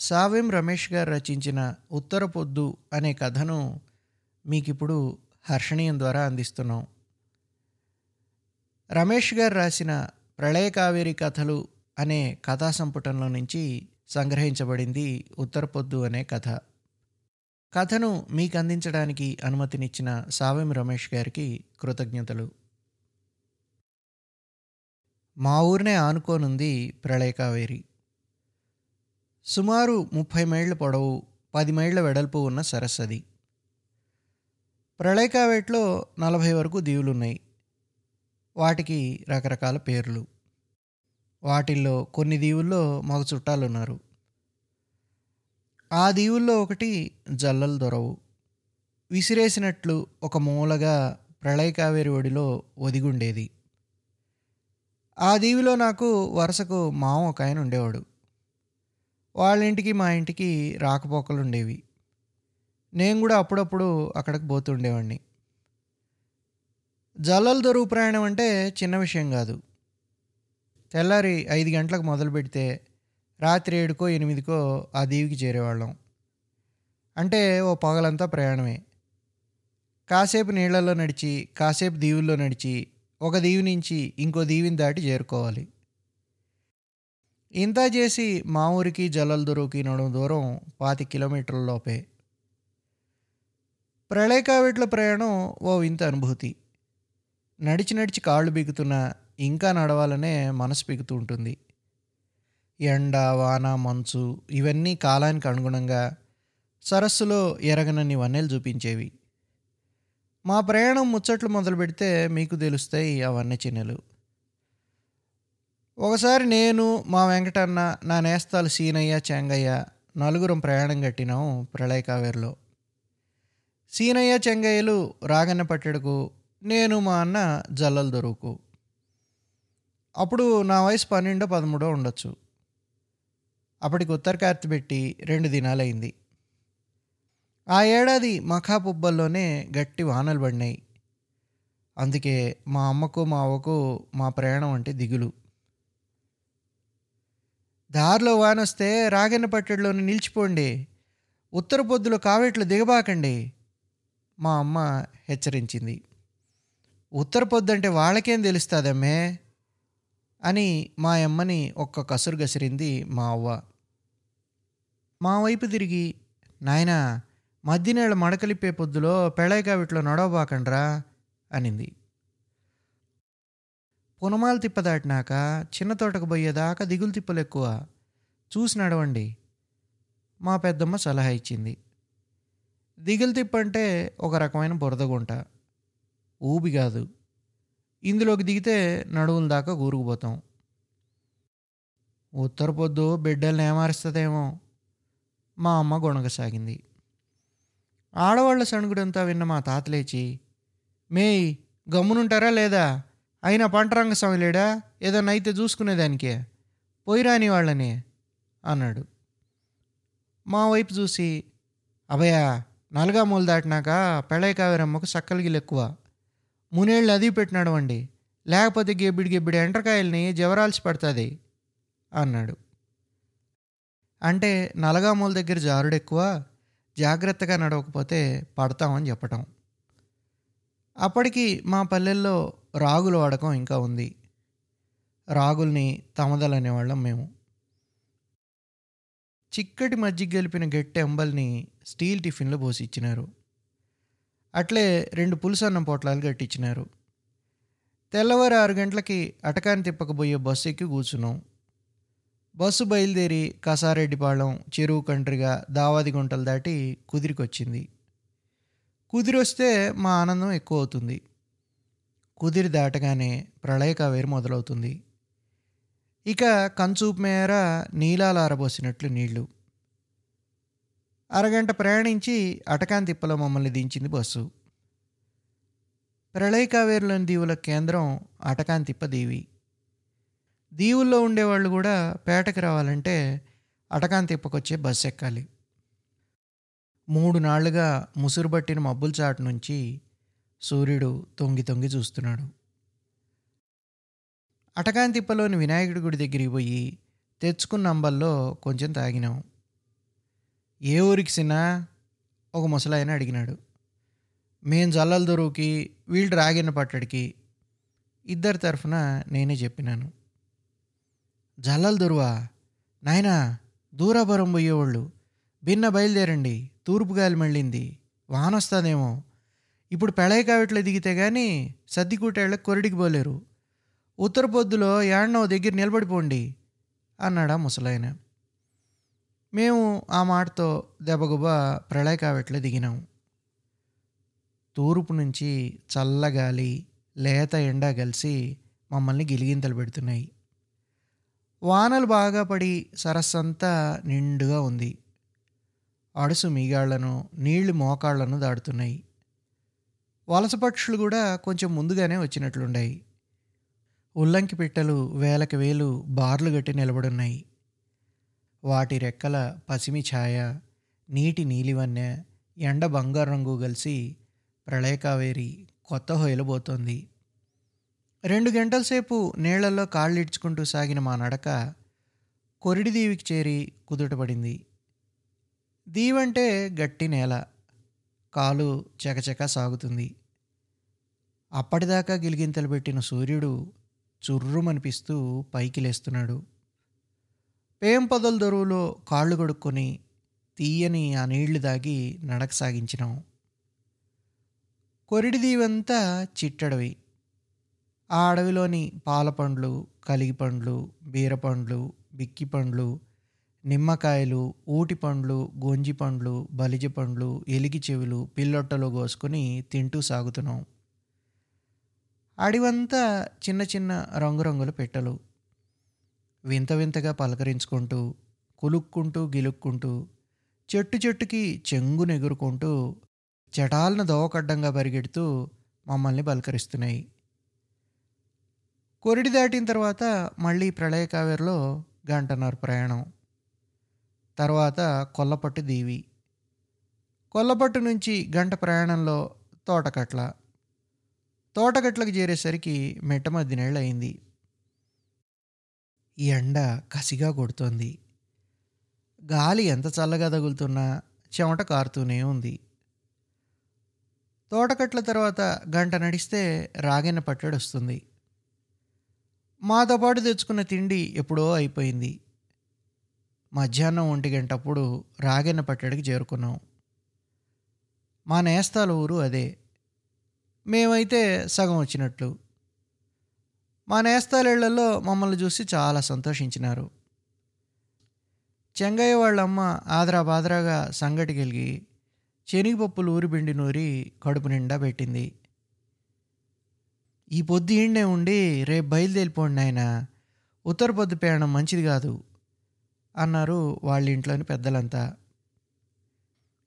సావెం రమేష్ గారు రచించిన ఉత్తర పొద్దు అనే కథను మీకిప్పుడు హర్షణీయం ద్వారా అందిస్తున్నాం. రమేష్ గారు రాసిన ప్రళయ కావేరి కథలు అనే కథా సంపుటంలో నుంచి సంగ్రహించబడింది ఉత్తర పొద్దు అనే కథ. కథను మీకు అందించడానికి అనుమతినిచ్చిన సావెం రమేష్ గారికి కృతజ్ఞతలు. మా ఊరినే ఆనుకోనుంది ప్రళయకావేరి సుమారు ముప్పై మైళ్ళ పొడవు పది మైళ్ళ వెడల్పు ఉన్న సరస్సు అది ప్రళయకావేట్లో నలభై వరకు దీవులున్నాయి. వాటికి రకరకాల పేర్లు. వాటిల్లో కొన్ని దీవుల్లో మాకు చుట్టాలున్నారు. ఆ దీవుల్లో ఒకటి జల్లలు దొరవు. విసిరేసినట్లు ఒక మూలగా ప్రళయకావేరి ఒడిలో ఒదిగుండేది. ఆ దీవిలో నాకు వరుసకు మామ ఒక ఆయన ఉండేవాడు. వాళ్ళ ఇంటికి మా ఇంటికి రాకపోకలు ఉండేవి. నేను కూడా అప్పుడప్పుడు అక్కడికి పోతుండేవాడిని జల్లల దొరువు ప్రయాణం అంటే చిన్న విషయం కాదు. తెల్లారి ఐదు గంటలకు మొదలు పెడితే రాత్రి ఏడుకో ఎనిమిదికో ఆ దీవికి చేరేవాళ్ళం. అంటే ఓ పగలంతా ప్రయాణమే. కాసేపు నీళ్ళలో నడిచి కాసేపు దీవుల్లో నడిచి ఒక దీవి నుంచి ఇంకో దీవిని దాటి చేరుకోవాలి. ఇంత చేసి మా ఊరికి జలల్దురుకి నడుము దూరం పాతి కిలోమీటర్ల లోపే. ప్రళయకావిట్ల ప్రయాణం ఓ వింత అనుభూతి. నడిచి నడిచి కాళ్ళు బిగుతున్నా ఇంకా నడవాలనే మనసు బిగుతూ ఉంటుంది. ఎండ వాన మంచు ఇవన్నీ కాలానికి అనుగుణంగా సరస్సులో ఎరగనన్ని వన్నెలు చూపించేవి. మా ప్రయాణం ముచ్చట్లు మొదలు పెడితే మీకు తెలుస్తాయి ఆ వన్నె చిన్నెలు. ఒకసారి నేను మా వెంకటన్న నా నేస్తాలు సీనయ్య చెంగయ్య నలుగురం ప్రయాణం కట్టినాం ప్రళయ కావేరిలో. సీనయ్య చెంగయ్యలు రాగన్న పట్టడుకు నేను మా అన్న జల్లలు దొరుకు. అప్పుడు నా వయసు పన్నెండో పదమూడో ఉండొచ్చు. అప్పటికి ఉత్తర కార్తె పెట్టి రెండు దినాలైంది. ఆ ఏడాది మఖాపుబ్బల్లోనే గట్టి వానలు పడినాయి. అందుకే మా అమ్మకు మా అవ్వకు మా ప్రయాణం అంటే దిగులు. దారిలో వానొస్తే రాగన్నపట్టడిలోని నిలిచిపోండి. ఉత్తర పొద్దులో కావేట్లు దిగబాకండి. మా అమ్మ హెచ్చరించింది. ఉత్తర పొద్దు అంటే వాళ్ళకేం తెలుస్తుందమ్మే? అని మా అమ్మని ఒక్క కసురు గసిరింది మా అవ్వ. మా వైపు తిరిగి నాయనా మధ్యనేళ్ళ మడకలిప్పే పొద్దులో పెళైకావిట్లో నడవబాకండ్రా అనింది. పునమాలు తిప్ప దాటినాక చిన్న తోటకు పోయేదాకా దిగులు తిప్పలు ఎక్కువ. చూసి నడవండి. మా పెద్దమ్మ సలహా ఇచ్చింది. దిగులు తిప్ప అంటే ఒక రకమైన బురదగుంట ఊబి కాదు. ఇందులోకి దిగితే నడువుల దాకా కూరుకుపోతాం ఉత్తర పొద్దు బిడ్డల్ని ఏమారుస్తుందేమో. మా అమ్మ గొణగసాగింది. ఆడవాళ్ళ సణుగుడంతా విన్న మా తాత లేచి మేయ్ గమ్మునుంటారా లేదా? అయినా పంటరంగ స్వామి లేడా? ఏదన్నా అయితే చూసుకునేదానికే. పోయిరాని వాళ్ళని అన్నాడు. మా వైపు చూసి అభయా నలగా మూలు దాటినాక పెళ్ళై కావేరమ్మకు సక్కలిగిలు ఎక్కువ. మునేళ్ళు అది పెట్టినాడు అండి లేకపోతే గెబ్బిడి గెబ్బిడి ఎండ్రకాయల్ని జవరాల్సి పడుతుంది అన్నాడు. అంటే నలగామూల దగ్గర జారుడు ఎక్కువ జాగ్రత్తగా నడవకపోతే పడతామని చెప్పటం. అప్పటికి మా పల్లెల్లో రాగుల వాడకం ఇంకా ఉంది. రాగుల్ని తమదలనే వాళ్ళం మేము. చిక్కటి మజ్జిగ గెలిపిన గట్టె అంబల్ని స్టీల్ టిఫిన్లో పోసిచ్చినారు. అట్లే రెండు పులుసన్నం పొట్లాలు కట్టించినారు తెల్లవారు ఆరు గంటలకి అటకాన్ని తిప్పకపోయే బస్సు ఎక్కి కూర్చున్నాం. బస్సు బయలుదేరి కసారెడ్డిపాళెం చెరువు కంట్రిగా దావాది గుంటలు దాటి కుదిరికొచ్చింది. కుదిరి వస్తే మా ఆనందం ఎక్కువ అవుతుంది. కుదిరి దాటగానే ప్రళయకావేరి మొదలవుతుంది. ఇక కంచూపు మేర నీలాలారబోసినట్లు నీళ్ళు. అరగంట ప్రయాణించి అటకాంతిప్పలో మమ్మల్ని దించింది బస్సు. ప్రళయ కావేరులోని దీవుల కేంద్రం అటకాంతిప్ప దీవి. దీవుల్లో ఉండేవాళ్ళు కూడా పేటకి రావాలంటే అటకాంతిప్పకొచ్చే బస్సు ఎక్కాలి మూడు నాళ్ళుగా ముసురుబట్టిన మబ్బుల చాటు నుంచి సూర్యుడు తొంగి తొంగి చూస్తున్నాడు. అటకాంతిప్పలోని వినాయకుడి గుడి దగ్గరికి పోయి తెచ్చుకున్న అంబల్లో కొంచెం తాగినాం. ఏ ఊరికి సిన్నా ఒక ముసలాయన అడిగినాడు. మేం జల్లల దొరువుకి వీళ్ళు రాగిన పట్టడికి ఇద్దరి తరఫున నేనే చెప్పినాను. జల్లల దొరువా? నాయనా దూరాపురం పోయేవాళ్ళు. భిన్న బయలుదేరండి తూర్పు గాలి మళ్ళింది వానొస్తుందేమో. ఇప్పుడు పెళయకావిట్లో దిగితే కానీ సర్దికూటేళ్ళకి కొరడికి పోలేరు. ఉత్తర పొద్దులో యాడ్నో దగ్గర నిలబడిపోండి అన్నాడా ముసలాయన. మేము ఆ మాటతో దెబ్బగుబ ప్రళయకావిట్లో దిగినాము దిగినాం. తూర్పు నుంచి చల్లగాలి లేత ఎండ కలిసి మమ్మల్ని గిలిగింతలు పెడుతున్నాయి. వానలు బాగా పడి సరస్సంతా నిండుగా ఉంది. అడుసు మీగాళ్ళను నీళ్ళు మోకాళ్ళను దాడుతున్నాయి వలస పక్షులు కూడా కొంచెం ముందుగానే వచ్చినట్లుండాయి. ఉల్లంకి పిట్టలు వేలకు వేలు బార్లు గట్టి నిలబడున్నాయి. వాటి రెక్కల పసిమి ఛాయ నీటి నీలివన్నె ఎండ బంగారు రంగు కలిసి ప్రళయకావేరి కొత్త హొయలబోతోంది. రెండు గంటల సేపు నీళ్ళలో కాళ్ళిడ్చుకుంటూ సాగిన మా నడక కొరిడి దీవికి చేరి కుదుటపడింది. దీవంటే గట్టి నేల కాలు చకచక సాగుతుంది. అప్పటిదాకా గిలిగింతలు పెట్టిన సూర్యుడు చుర్రుమనిపిస్తూ పైకి లేస్తున్నాడు. పేంపొదల దొరువులో కాళ్ళు కొడుక్కొని తీయని ఆ నీళ్ళు దాగి నడక సాగించినాం. కొరిడి దీవంతా చిట్టడవి. ఆ అడవిలోని పాలపండ్లు కలిగిపండ్లు బీరపండ్లు బిక్కిపండ్లు నిమ్మకాయలు ఊటి పండ్లు గొంజి పండ్లు బలిజ పండ్లు ఎలిగి చెవులు పిల్లొట్టలో కోసుకొని తింటూ సాగుతున్నాం. అడివంతా చిన్న చిన్న రంగురంగుల పెట్టలు. వింత వింతగా పలకరించుకుంటూ కులుక్కుంటూ గిలుక్కుంటూ చెట్టు చెట్టుకి చెంగునెగురుకుంటూ చటాలను దోవకడ్డంగా పరిగెడుతూ మమ్మల్ని పలకరిస్తున్నాయి. కొరిడి దాటిన తర్వాత మళ్ళీ ప్రళయ కావేరిలో గంటన్నర ప్రయాణం. తర్వాత కొల్లపట్టు దీవి. కొల్లపట్టు నుంచి గంట ప్రయాణంలో తోటకట్ల. తోటకట్లకు చేరేసరికి మెట్ట మధ్యనేళ్ళు అయింది ఈ ఎండ కసిగా కొడుతోంది. గాలి ఎంత చల్లగా తగులుతున్నా చెమట కారుతూనే ఉంది. తోటకట్ల తర్వాత గంట నడిస్తే రాగిన పట్టడి వస్తుంది మాతో పాటు తెచ్చుకున్న తిండి ఎప్పుడో అయిపోయింది. మధ్యాహ్నం ఒంటి గంటప్పుడు రాగిన పట్టడికి చేరుకున్నాం. మా నేస్తాల ఊరు అదే. మేమైతే సగం వచ్చినట్లు. మా నేస్తాలేళ్ళలో మమ్మల్ని చూసి చాలా సంతోషించినారు. చెంగయ్య వాళ్ళమ్మ ఆదరా బాదరాగా సంగటికెలిగి శనగపప్పులు ఊరిబిండి నూరి కడుపు నిండా పెట్టింది. ఈ పొద్దు ఈండే ఉండి రేపు బయలుదేరిపోండి ఆయన ఉత్తర పొద్దు ప్రయాణం మంచిది కాదు అన్నారు వాళ్ళ ఇంట్లోని పెద్దలంతా.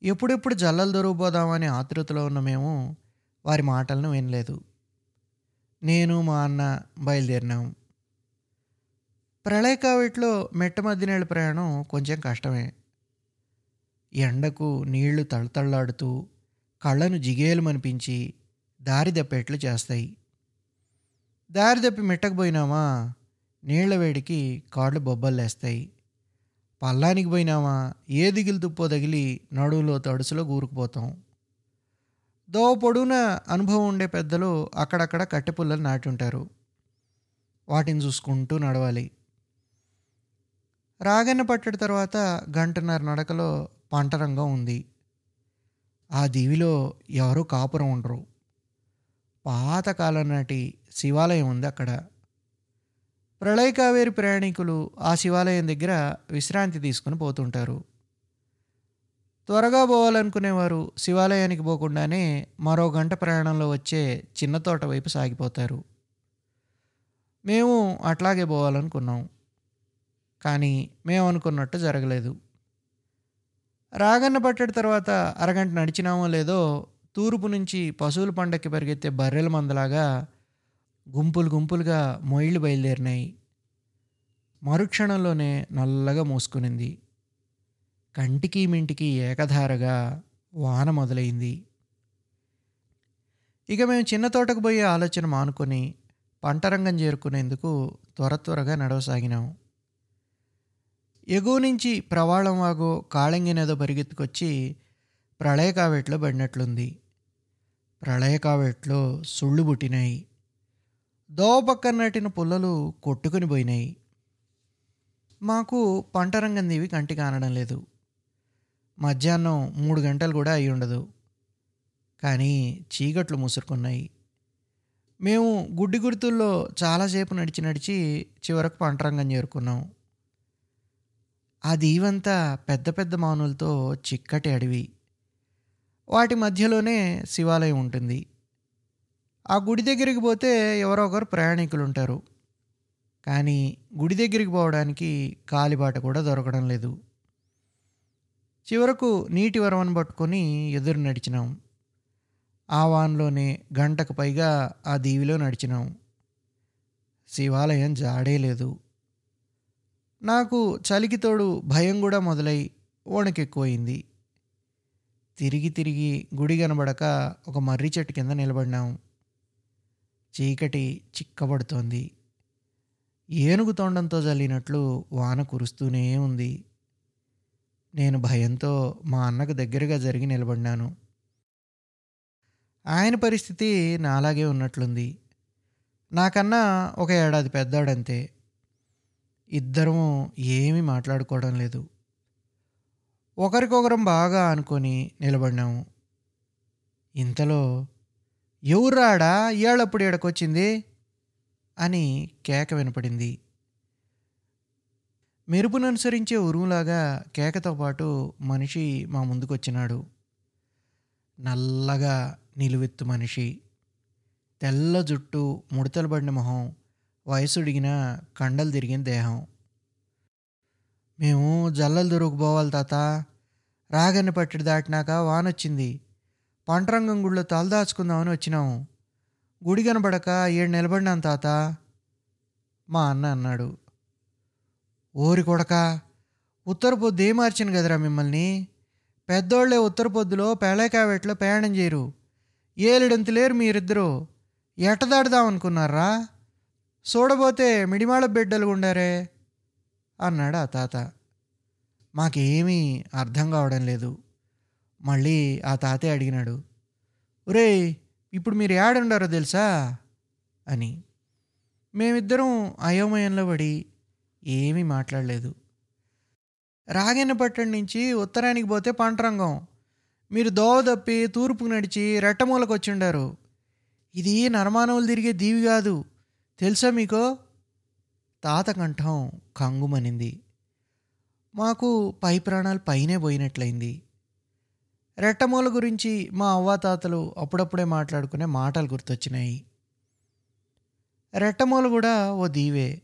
ఎప్పుడెప్పుడు జల్లలు దొరికిపోదామని ఆతృతలో ఉన్న మేము వారి మాటలను వినలేదు. నేను మా అన్న బయలుదేరినాం. ప్రళయకావిట్లో మెట్ట మధ్యనేళ్ళ ప్రయాణం కొంచెం కష్టమే. ఎండకు నీళ్ళు తళతళ్ళాడుతూ కళ్ళను జిగేలుమనిపించి దారి దప్పేట్లు చేస్తాయి. దారి మెట్టకు మెట్టకపోయినామా నీళ్ళ వేడికి కాళ్ళు బొబ్బల్లేస్తాయి. పల్లానికి పోయినామా? ఏ దిగులు తుప్పో తగిలి నడువులో తడుసులో కూరుకుపోతాం దోవ పొడవున అనుభవం ఉండే పెద్దలు అక్కడక్కడ కట్టెపుల్లలు నాటి ఉంటారు వాటిని చూసుకుంటూ నడవాలి. రాగన్న పట్టడి తర్వాత గంటన్నర నడకలో పంటరంగం ఉంది. ఆ దీవిలో ఎవరు కాపురం ఉండరు. పాతకాలం నాటి శివాలయం ఉంది అక్కడ. ప్రళయకావేరి ప్రయాణికులు ఆ శివాలయం దగ్గర విశ్రాంతి తీసుకుని పోతుంటారు. త్వరగా పోవాలనుకునేవారు శివాలయానికి పోకుండానే మరో గంట ప్రయాణంలో వచ్చే చిన్న తోట వైపు సాగిపోతారు. మేము అట్లాగే పోవాలనుకున్నాం. కానీ మేము అనుకున్నట్టు జరగలేదు. రాగన్న పట్టడి తర్వాత అరగంట నడిచినామో లేదో తూర్పు నుంచి పశువుల పండక్కి పరిగెత్తే బర్రెల మందలాగా గుంపులు గుంపులుగా మొయిళ్ళు బయలుదేరినాయి. మరుక్షణంలోనే నల్లగా మూసుకునింది. కంటికి మింటికి ఏకధారగా వాన మొదలైంది. ఇక మేము చిన్న తోటకు పోయే ఆలోచన మానుకొని పంటరంగం చేరుకునేందుకు త్వర త్వరగా నడవసాగినాం. ఎగువ నుంచి ప్రవాళం వాగు కాళంగినేదో పరిగెత్తుకొచ్చి ప్రళయకావేట్లో పడినట్లుంది. ప్రళయకావేట్లో సుళ్ళు పుట్టినాయి. దోవ పక్కన నాటిన పుల్లలు కొట్టుకుని పోయినాయి. మాకు పంటరంగం దేవి కంటి కంటికి లేదు. మధ్యాహ్నం మూడు గంటలు కూడా అయి ఉండదు. కానీ చీకట్లు ముసురుకున్నాయి మేము గుడ్డి గుర్తుల్లో చాలాసేపు నడిచి నడిచి చివరకు పంటరంగం చేరుకున్నాం. ఆ దీవంతా పెద్ద పెద్ద మానులతో చిక్కటి అడవి. వాటి మధ్యలోనే శివాలయం ఉంటుంది. ఆ గుడి దగ్గరికి పోతే ఎవరో ఒకరు ప్రయాణికులు ఉంటారు కానీ గుడి దగ్గరికి పోవడానికి కాలిబాట కూడా దొరకడం లేదు. చివరకు నీటి వరవను పట్టుకొని ఎదురు నడిచినాం. ఆ వాన్లోనే గంటకు పైగా ఆ దీవిలో నడిచినాం. శివాలయం జాడే లేదు. నాకు చలికి తోడు భయం కూడా మొదలై వణకెక్కువైంది తిరిగి తిరిగి గుడి కనబడక ఒక మర్రి చెట్టు కింద నిలబడినాం. చీకటి చిక్కబడుతోంది. ఏనుగు తొండంతో జల్లినట్లు వాన కురుస్తూనే ఉంది. నేను భయంతో మా అన్నకు దగ్గరగా జరిగి నిలబడినాను. ఆయన పరిస్థితి నాలాగే ఉన్నట్లుంది. నాకన్నా ఒక ఏడాది పెద్దాడంతే. ఇద్దరము ఏమీ మాట్లాడుకోవడం లేదు. ఒకరికొకరం బాగా అనుకొని నిలబడినాము. ఇంతలో ఎవరాడా ఏళ్ళప్పుడు ఏడకొచ్చింది అని కేక వినపడింది. మెరుపును అనుసరించే ఉరుములాగా కేకతో పాటు మనిషి మా ముందుకొచ్చినాడు. నల్లగా నిలువెత్తు మనిషి. తెల్ల జుట్టు ముడతలు పడిన మొహం వయసుడిగిన కండలు తిరిగిన దేహం. మేము జల్లలు దొరుకుపోవాలి తాత. రాగన్ని పట్టిడి దాటినాక వానొచ్చింది. పంటరంగం గుడిలో తలదాచుకుందామని వచ్చినాము. గుడి కనబడక ఏడు నిలబడినాను తాత. మా అన్న అన్నాడు. ఓరి కొడక ఉత్తర పొద్దు ఏ కదరా మిమ్మల్ని? పెద్దోళ్ళే ఉత్తర పొద్దులో పేళకావేట్లో ప్రయాణం చేయరు. ఏలిడంత లేరు మీరిద్దరూ. ఎట దాటుదామనుకున్నారా చూడబోతే మిడిమాళ బిడ్డలు ఉండారే? అన్నాడు ఆ తాత. మాకేమీ అర్థం కావడం లేదు. మళ్ళీ ఆ తాతే అడిగినాడు. ఒరే ఇప్పుడు మీరు ఏడుండారో తెలుసా? అని. మేమిద్దరం అయోమయంలో పడి ఏమీ మాట్లాడలేదు. రాగెన్నపట్టణం నుంచి ఉత్తరానికి పోతే పంటరంగం. మీరు దోవ తప్పి తూర్పుకు నడిచి రెట్టమూలకు వచ్చిండారు ఇది నరమానవులు తిరిగే దీవి కాదు. తెలుసా మీకో? తాత కంఠం కంగుమనింది. మాకు పై ప్రాణాలు పైనే పోయినట్లయింది. రెట్టమూల గురించి మా అవ్వాతాతలు అప్పుడప్పుడే మాట్లాడుకునే మాటలు గుర్తొచ్చినాయి. రెట్టమూల కూడా ఓ దీవే.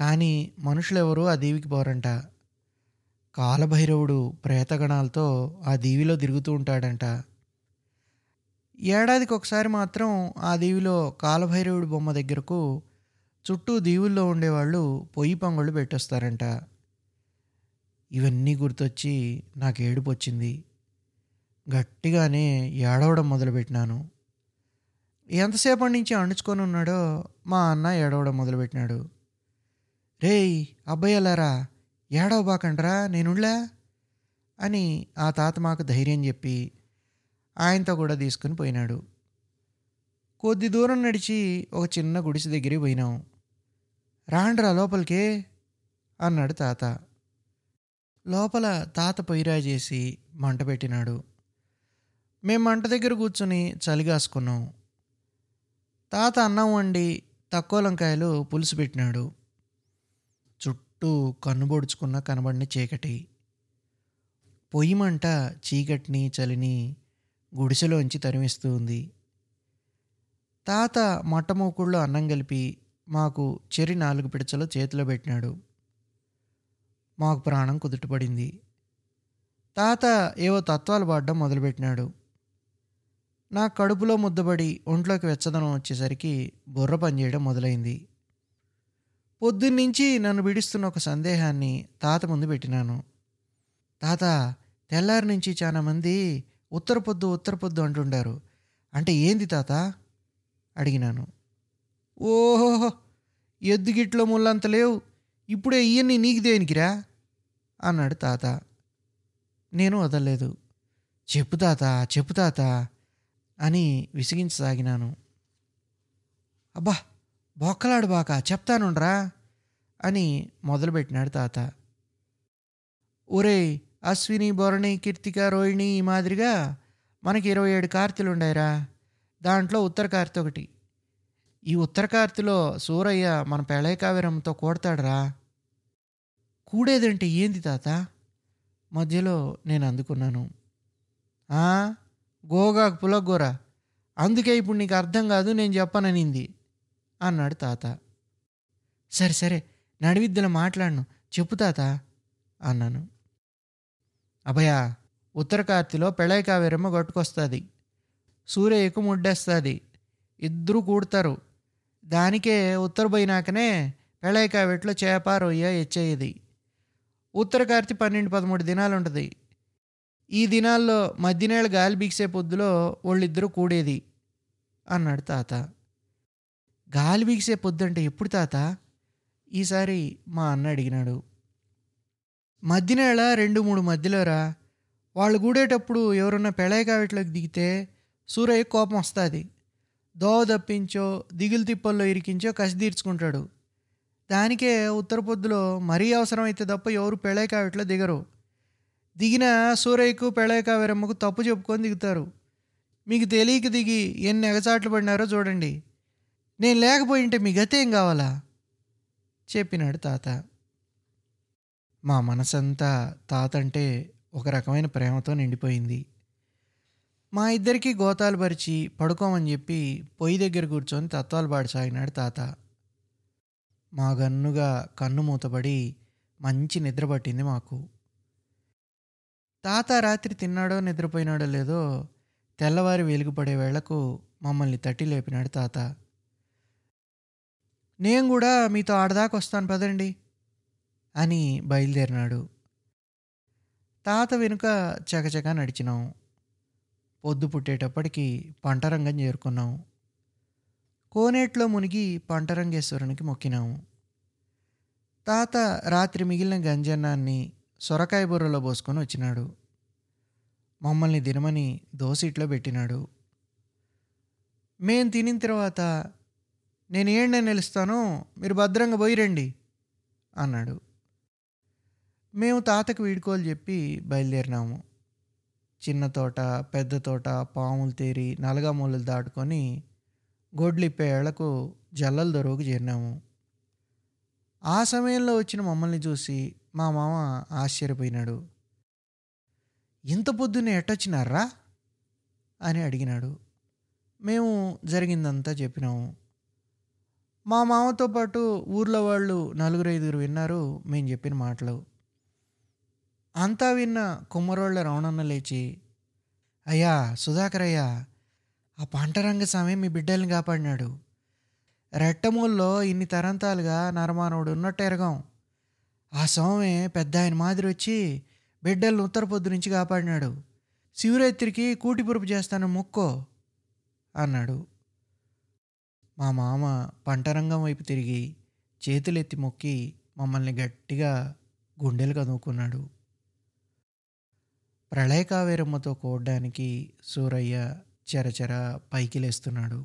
కానీ మనుషులెవరూ ఆ దీవికి పోరంట. కాలభైరవుడు ప్రేతగణాలతో ఆ దీవిలో తిరుగుతూ ఉంటాడంట. ఏడాదికి ఒకసారి మాత్రం ఆ దీవిలో కాలభైరవుడి బొమ్మ దగ్గరకు చుట్టూ దీవుల్లో ఉండేవాళ్ళు పొయ్యి పొంగళ్ళు పెట్టొస్తారంట. ఇవన్నీ గుర్తొచ్చి నాకు ఏడుపు వచ్చింది గట్టిగానే ఏడవడం మొదలుపెట్టినాను. ఎంతసేపటి నుంచి అణుచుకొని ఉన్నాడో మా అన్న ఏడవడం మొదలుపెట్టినాడు. రేయ్ అబ్బాయిలారా ఏడవ బాకండ్రా నేనుండ్లా? అని ఆ తాత మాకు ధైర్యం చెప్పి ఆయనతో కూడా తీసుకుని పోయినాడు. కొద్ది దూరం నడిచి ఒక చిన్న గుడిసె దగ్గరికి పోయినాం. రాండ్రా లోపలికే అన్నాడు తాత. లోపల తాత పొయ్యిరా చేసి మంట పెట్టినాడు. మేము మంట దగ్గర కూర్చుని చలిగాసుకున్నాం తాత అన్నం వండి తక్కువ లంకాయలు పులుసు పెట్టినాడు. చుట్టూ కన్నుబొడుచుకున్న కనబడిన చీకటి. పొయ్యి మంట చీకటిని చలిని గుడిసెలోంచి తరిమిస్తూ ఉంది. తాత మొట్టమూకుళ్ళు అన్నం కలిపి మాకు చెరి నాలుగు పిడచలు చేతిలో పెట్టినాడు. మాకు ప్రాణం కుదుటపడింది. తాత ఏవో తత్వాలు పాడడం మొదలుపెట్టినాడు. నా కడుపులో ముద్దబడి ఒంట్లోకి వెచ్చదనం వచ్చేసరికి బుర్ర పనిచేయడం మొదలైంది. పొద్దున్నుంచి నన్ను విడుస్తున్న ఒక సందేహాన్ని తాత ముందు పెట్టినాను. తాత తెల్లారి నుంచి చాలామంది ఉత్తర పొద్దు ఉత్తర పొద్దు అంటుండారు. అంటే ఏంది తాత? అడిగినాను. ఓహో ఎద్దుగిట్లో ముళ్ళంత లేవు. ఇప్పుడే ఇవన్నీ నీకు దేనికిరా? అన్నాడు తాత. నేను వదలలేదు. చెప్పు తాత చెప్పు తాత అని విసిగించసాగినాను. అబ్బా బొక్కలాడు బాక చెప్తానుండ్రా అని మొదలుపెట్టినాడు తాత. ఒరేయ్ అశ్విని భరణి కీర్తిక రోహిణి ఈ మాదిరిగా మనకి ఇరవై ఏడు కార్తెలు ఉండాయిరా దాంట్లో ఉత్తర కార్తె ఒకటి. ఈ ఉత్తర కార్తిలో సూరయ్య మన పెళయ కోడతాడురా కూడతాడురా. కూడేదంటే ఏంది తాత? మధ్యలో నేను అందుకున్నాను. గోగాకు పులగోరా అందుకే ఇప్పుడు నీకు అర్థం కాదు నేను చెప్పననింది. అన్నాడు తాత. సరే సరే నడివిద్యలో మాట్లాడను. చెప్పు తాత అన్నాను. అభయ ఉత్తర కార్తిలో పెళయ కావేరమ్మ కొట్టుకొస్తుంది సూర్యకు ముడ్డేస్తుంది. ఇద్దరు కూడతారు. దానికే ఉత్తర పోయినాకనే పెళయ చేప రొయ్య ఎచ్చేది ఉత్తర కార్తి పన్నెండు పదమూడు దినాలు ఉంటుంది ఈ దినాల్లో మధ్యనేళ్ళ గాలి బీక్సే పొద్దులో వాళ్ళిద్దరూ కూడేది అన్నాడు తాత. గాలి బీక్సే పొద్దంటే ఎప్పుడు తాత? ఈసారి మా అన్న అడిగినాడు. మధ్యనేళ రెండు మూడు మధ్యలోరా? వాళ్ళు గూడేటప్పుడు ఎవరన్నా పెళయకావిట్లోకి దిగితే సూరయ్య కోపం వస్తుంది. దోవ తప్పించో దిగులు తిప్పల్లో ఇరికించో కసి తీర్చుకుంటాడు. దానికే ఉత్తర పొద్దులో మరీ అవసరమైతే తప్ప ఎవరు పెళయకావిట్లో దిగరు. దిగిన సూరయ్యకు పెళయకావిరమ్మకు తప్పు చెప్పుకొని దిగుతారు. మీకు తెలియక దిగి ఎన్ని ఎగచాట్లు పడినారో చూడండి. నేను లేకపోయింటే మీ గతేం కావాలా? చెప్పినాడు తాత. మా మనసంతా తాత అంటే ఒక రకమైన ప్రేమతో నిండిపోయింది. మా ఇద్దరికి గోతాలు పరిచి పడుకోమని చెప్పి పొయ్యి దగ్గర కూర్చొని తత్వాలు పాడసాగినాడు తాత. మా గన్నుగా కన్ను మూతపడి మంచి నిద్ర పట్టింది మాకు. తాత రాత్రి తిన్నాడో నిద్రపోయినాడో లేదో తెల్లవారి వెలుగుపడే వేళకు మమ్మల్ని తట్టి లేపినాడు తాత. నేను కూడా మీతో ఆడదాకా వస్తాను పదండి అని బయలుదేరినాడు. తాత వెనుక చకచక నడిచినాం. పొద్దు పుట్టేటప్పటికి పంటరంగం చేరుకున్నాం. కోనేట్లో మునిగి పంటరంగేశ్వరునికి మొక్కినాము తాత రాత్రి మిగిలిన గంజన్నాన్ని సొరకాయ బుర్రలో పోసుకొని వచ్చినాడు. మమ్మల్ని దినమని దోసిట్లో పెట్టినాడు. మేం తినిన తర్వాత నేను ఏండే నిలుస్తానో మీరు భద్రంగా పోయి రండి అన్నాడు. మేము తాతకు వీడుకోలు చెప్పి బయలుదేరినాము. చిన్న తోట పెద్ద తోట పాములు తేరి నలగామూలలు దాటుకొని గొడ్లిప్పే ఏళ్ళకు జల్లల దొరువుకు చేరినాము. ఆ సమయంలో వచ్చిన మమ్మల్ని చూసి మా మామ ఆశ్చర్యపోయినాడు. ఇంత పొద్దున్నే ఎట్టొచ్చినారా అని అడిగినాడు. మేము జరిగిందంతా చెప్పినాము. మా మామతో పాటు ఊర్లో వాళ్ళు నలుగురు ఐదుగురు విన్నారు మేము చెప్పిన మాటలు. అంతా విన్న కుమ్మరోళ్ళ రవణన్న లేచి అయ్యా సుధాకర్ అయ్యా ఆ పంటరంగస్వామి మీ బిడ్డల్ని కాపాడినాడు. రెట్టమూల్లో ఇన్ని తరంతాలుగా నరమానవుడు ఉన్నట్టు ఎరగం. ఆ స్వామి పెద్ద ఆయన మాదిరి వచ్చి బిడ్డల్ని ఉత్తర పొద్దు నుంచి కాపాడినాడు. శివరాత్రికి కూటిపురుపు చేస్తాను మొక్కో అన్నాడు. మా మామ పంటరంగం వైపు తిరిగి చేతులెత్తి మొక్కి మమ్మల్ని గట్టిగా గుండెలు కదుముకున్నాడు. ప్రళయకావేరమ్మతో కోడడానికి కూడడానికి సూరయ్య చెరచెర పైకి లేస్తున్నాడు